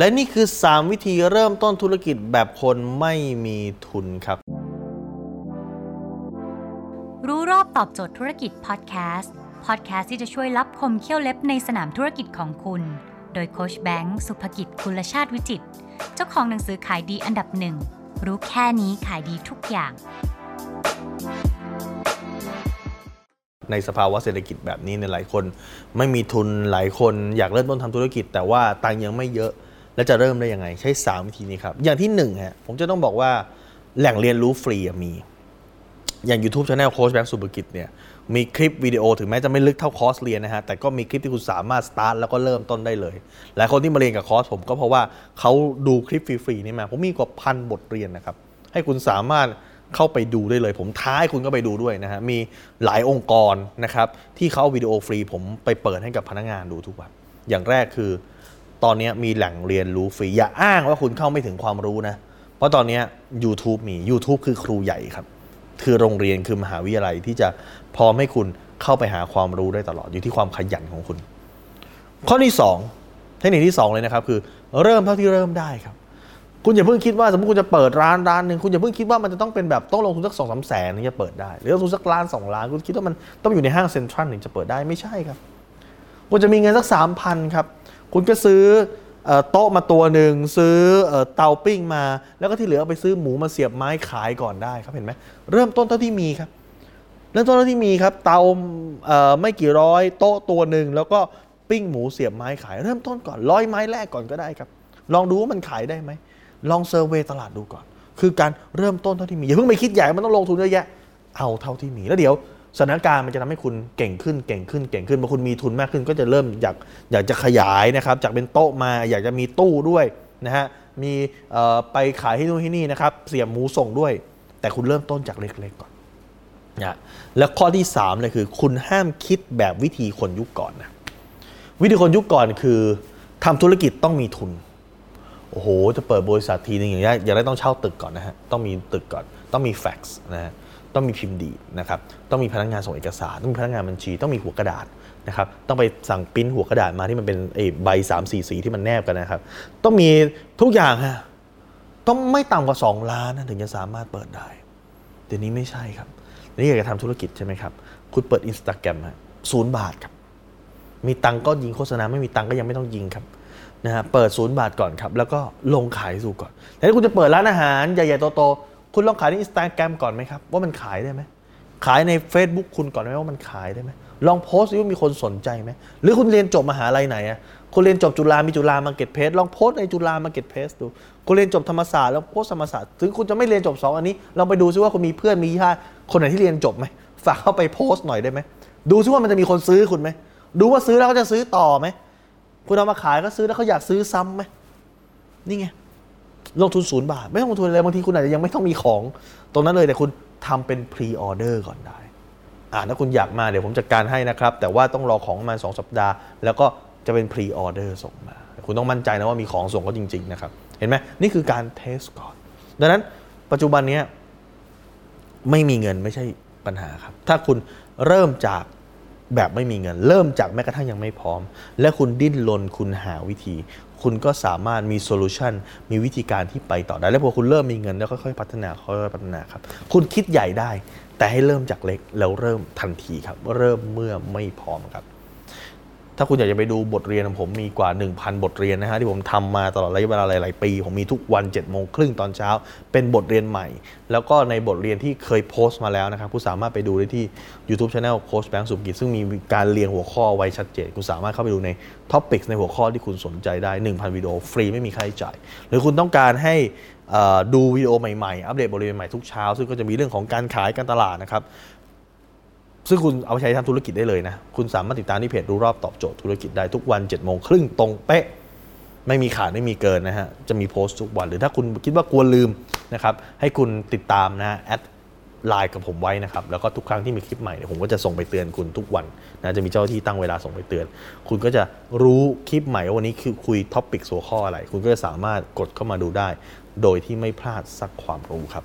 และนี่คือ 3 วิธีเริ่มต้นธุรกิจแบบคนไม่มีทุนครับ รู้รอบตอบโจทย์ธุรกิจพอดแคสต์พอดแคสต์ที่จะช่วยรับคมเขี้ยวเล็บในสนามธุรกิจของคุณ โดยโคชแบงค์สุภกิจคุณชาติวิจิตรเจ้าของหนังสือขายดีอันดับหนึ่ง รู้แค่นี้ขายดีทุกอย่าง ในสภาวะเศรษฐกิจแบบนี้เนี่ยหลายคน ไม่มีทุนหลายคนอยากเริ่มต้นทำธุรกิจ แต่ว่าตังค์ยังไม่เยอะ แล้วจะเริ่มได้ยังไง ใช้ 3 วิธีนี้ครับ อย่างที่1ฮะผมจะต้องบอกว่าแหล่งเรียนรู้ฟรีมี อย่าง YouTube Channel โค้ชแบงค์สุภกิจเนี่ยมีคลิปวิดีโอถึงแม้จะไม่ลึกเท่าคอร์สเรียนนะฮะ แต่ก็มีคลิปที่คุณสามารถสตาร์ทแล้วก็เริ่มต้นได้เลย หลายคนที่มาเรียนกับคอร์สผมก็เพราะว่าเขาดูคลิปฟรีๆนี่มา ผมมีกว่าพันบทเรียนนะครับ ให้คุณสามารถเข้าไปดูได้เลย ผมท้าให้คุณก็ไปดูด้วยนะฮะ มีหลายองค์กรนะครับที่เขาเอาวิดีโอฟรี ผมไปเปิดให้กับพนักงานดูทุกวันอย่างแรกคือ ตอนนี้มีแหล่งเรียนรู้ฟรี อย่าอ้างว่าคุณเข้าไม่ถึงความรู้นะ เพราะตอนนี้ YouTube มี YouTube คือครูใหญ่ครับ คือโรงเรียนคือมหาวิทยาลัยที่จะพร้อมให้คุณเข้าไปหาความรู้ได้ตลอดอยู่ที่ความขยันของคุณ ข้อที่ 2 เทคนิคที่ 2 เลยนะครับ คือเริ่มเท่าที่เริ่มได้ครับ คุณอย่าเพิ่งคิดว่าสมมติคุณจะเปิดร้านร้านหนึ่งคุณอย่าเพิ่งคิดว่ามันจะต้องเป็นแบบต้องลงทุนสักสองสามแสนถึงจะเปิดได้ หรือลงทุนสักล้านสองล้านคุณคิดว่ามันต้องอยู่ในห้างเซ็นทรัลถึงจะเปิดได้ไม่ใช่ครับคุณจะมีเงินสักสามพันครับ คุณก็ซื้อโต๊ะมาตัวหนึ่งซื้อเตาปิ้งมา แล้วก็ที่เหลือเอาไปซื้อหมูมาเสียบไม้ขายก่อนได้ครับเห็นไหมเริ่มต้นเท่าที่มีครับ เริ่มต้นเท่าที่มีครับ เตาไม่กี่ร้อยโต๊ะตัวหนึ่งแล้วก็ปิ้งหมูเสียบไม้ขาย เริ่มต้นก่อนร้อยไม้แรกก่อนก็ได้ครับ ลองดูว่ามันขายได้ไหมลองเซอร์เวยตลาดดูก่อน คือการเริ่มต้นเท่าที่มีอย่าเพิ่งไปคิดใหญ่มันต้องลงทุนเยอะแยะเอาเท่าที่มีแล้วเดี๋ยว สถานการณ์มันจะทำให้คุณเก่งขึ้นเก่งขึ้นเก่งขึ้นพอคุณมีทุนมากขึ้น ก็จะเริ่มอยากอยากจะขยายนะครับ จากเป็นโต๊ะมาอยากจะมีตู้ด้วยนะฮะมีไปขายที่นู่นที่นี่นะครับ เสียบหมูส่งด้วย แต่คุณเริ่มต้นจากเล็กๆก่อนนะแล้วข้อที่3เลยคือ คุณห้ามคิดแบบวิธีคนยุคก่อนนะวิธีคนยุคก่อนคือทำธุรกิจต้องมีทุนโอ้โหจะเปิดบริษัททีนึงอย่างนี้อย่างแรกต้องเช่าตึกก่อนนะฮะต้องมีตึกก่อนต้องมีแฟกซ์นะฮะ ต้องมีพิมพ์ดีนะครับต้องมีพนักงานส่งเอกสาร ต้องมีพนักงานบัญชี ต้องมีหัวกระดาษนะครับต้องไปสั่งปิ้นหัวกระดาษมาที่มันเป็นใบ3ามสี่สีที่มันแนบกันนะครับ ต้องมีทุกอย่างฮะต้องไม่ต่ำกว่า 2 ล้านนะถึงจะสามารถเปิดได้เดี๋ยวนี้ไม่ใช่ครับเดี๋ยวนี้อยากจะทำธุรกิจใช่ไหมครับ คุณเปิดอินสตาแกรมฮะศูนย์บาทครับ มีตังก็ยิงโฆษณาไม่มีตังก็ยังไม่ต้องยิงครับนะฮะเปิดศูนย์บาทก่อนครับ แล้วก็ลงขายสู่ก่อนแต่ถ้าคุณจะเปิดร้านอาหารใหญ่ๆโตๆ คุณลองขายในอินสตาแกรมก่อนไหมครับ ว่ามันขายได้ไหม ขายใน Facebook คุณก่อนไหมว่ามันขายได้ไหม ลองโพสต์ดูว่ามีคนสนใจไหม หรือคุณเรียนจบมหาลัยไหนอะคุณเรียนจบจุฬามีจุฬา Marketplace ลองโพสต์ในจุฬา Marketplace ดู คุณเรียนจบธรรมศาสตร์แล้วโพสต์ธรรมศาสตร์ ถึงคุณจะไม่เรียนจบสองอันนี้ ลองไปดูซิว่าคุณมีเพื่อนมีญาติคนไหนที่เรียนจบไหม ฝากเข้าไปโพสต์หน่อยได้ไหม ดูซิว่ามันจะมีคนซื้อคุณไหม ดูว่าซื้อแล้วเขาจะซื้อต่อไหม คุณเอามาขายก็ซื้อแล้วเขาอยากซื้อซ้ำไหมนี่ไง ลงทุนศูนย์บาท ไม่ต้องลงทุนอะไรบางทีคุณอาจจะยังไม่ต้องมีของ ตรงนั้นเลยแต่คุณทำเป็น pre-order ก่อนได้ อ่าถ้าคุณอยากมาเดี๋ยวผมจัดการให้นะครับ แต่ว่าต้องรอของประมาณสองสัปดาห์ แล้วก็จะเป็น pre-order ส่งมา คุณต้องมั่นใจนะว่ามีของส่งก็จริง ๆ นะครับ เห็นไหมนี่คือการ test ก่อน ดังนั้นปัจจุบันนี้ไม่มีเงินไม่ใช่ปัญหาครับ ถ้าคุณเริ่มจาก แบบไม่มีเงิน เริ่มจากแม้กระทั่งยังไม่พร้อม และคุณดิ้นรนคุณหาวิธี คุณก็สามารถมี solution มีวิธีการที่ไปต่อได้ แล้วพอคุณเริ่มมีเงินแล้วค่อยๆพัฒนาค่อยๆพัฒนาครับ คุณคิดใหญ่ได้ แต่ให้เริ่มจากเล็กแล้วเริ่มทันทีครับ เริ่มเมื่อไม่พร้อมครับ ถ้าคุณอยากจะไปดูบทเรียนของผมมีกว่า 1,000 บทเรียนนะฮะที่ผมทำมาตลอดระยะเวลาหลาย ๆ ปี ผมมีทุกวันเจ็ดโมงครึ่งตอนเช้า เป็นบทเรียนใหม่ แล้วก็ในบทเรียนที่เคยโพสต์มาแล้วนะครับคุณสามารถไปดูได้ที่ YouTube Channel โค้ชแบงค์สุภกิจซึ่งมีการเรียงหัวข้อไว้ชัดเจน คุณสามารถเข้าไปดูใน topic ในหัวข้อที่คุณสนใจได้ 1,000 วิดีโอฟรีไม่มีค่าใช้จ่าย หรือคุณต้องการให้ดูวิดีโอใหม่ ๆ อัปเดตบทเรียนใหม่ทุกเช้า ซึ่งก็จะมีเรื่องของการขายการตลาดนะครับ ซึ่งคุณเอาไปใช้ทำธุรกิจได้เลยนะ คุณสามารถติดตามที่เพจรู้รอบตอบโจทย์ธุรกิจได้ทุกวันเจ็ดโมงครึ่งตรงเป๊ะ ไม่มีขาดไม่มีเกินนะฮะ จะมีโพสต์ทุกวัน หรือถ้าคุณคิดว่ากลัวลืมนะครับ ให้คุณติดตามนะ add ไลน์กับผมไว้นะครับ แล้วก็ทุกครั้งที่มีคลิปใหม่ผมก็จะส่งไปเตือนคุณทุกวันนะจะมีเจ้าหน้าที่ตั้งเวลาส่งไปเตือน คุณก็จะรู้คลิปใหม่ว่าวันนี้คือคุย topic หัวข้ออะไร คุณก็จะสามารถกดเข้ามาดูได้ โดยที่ไม่พลาดสักความรู้ครับ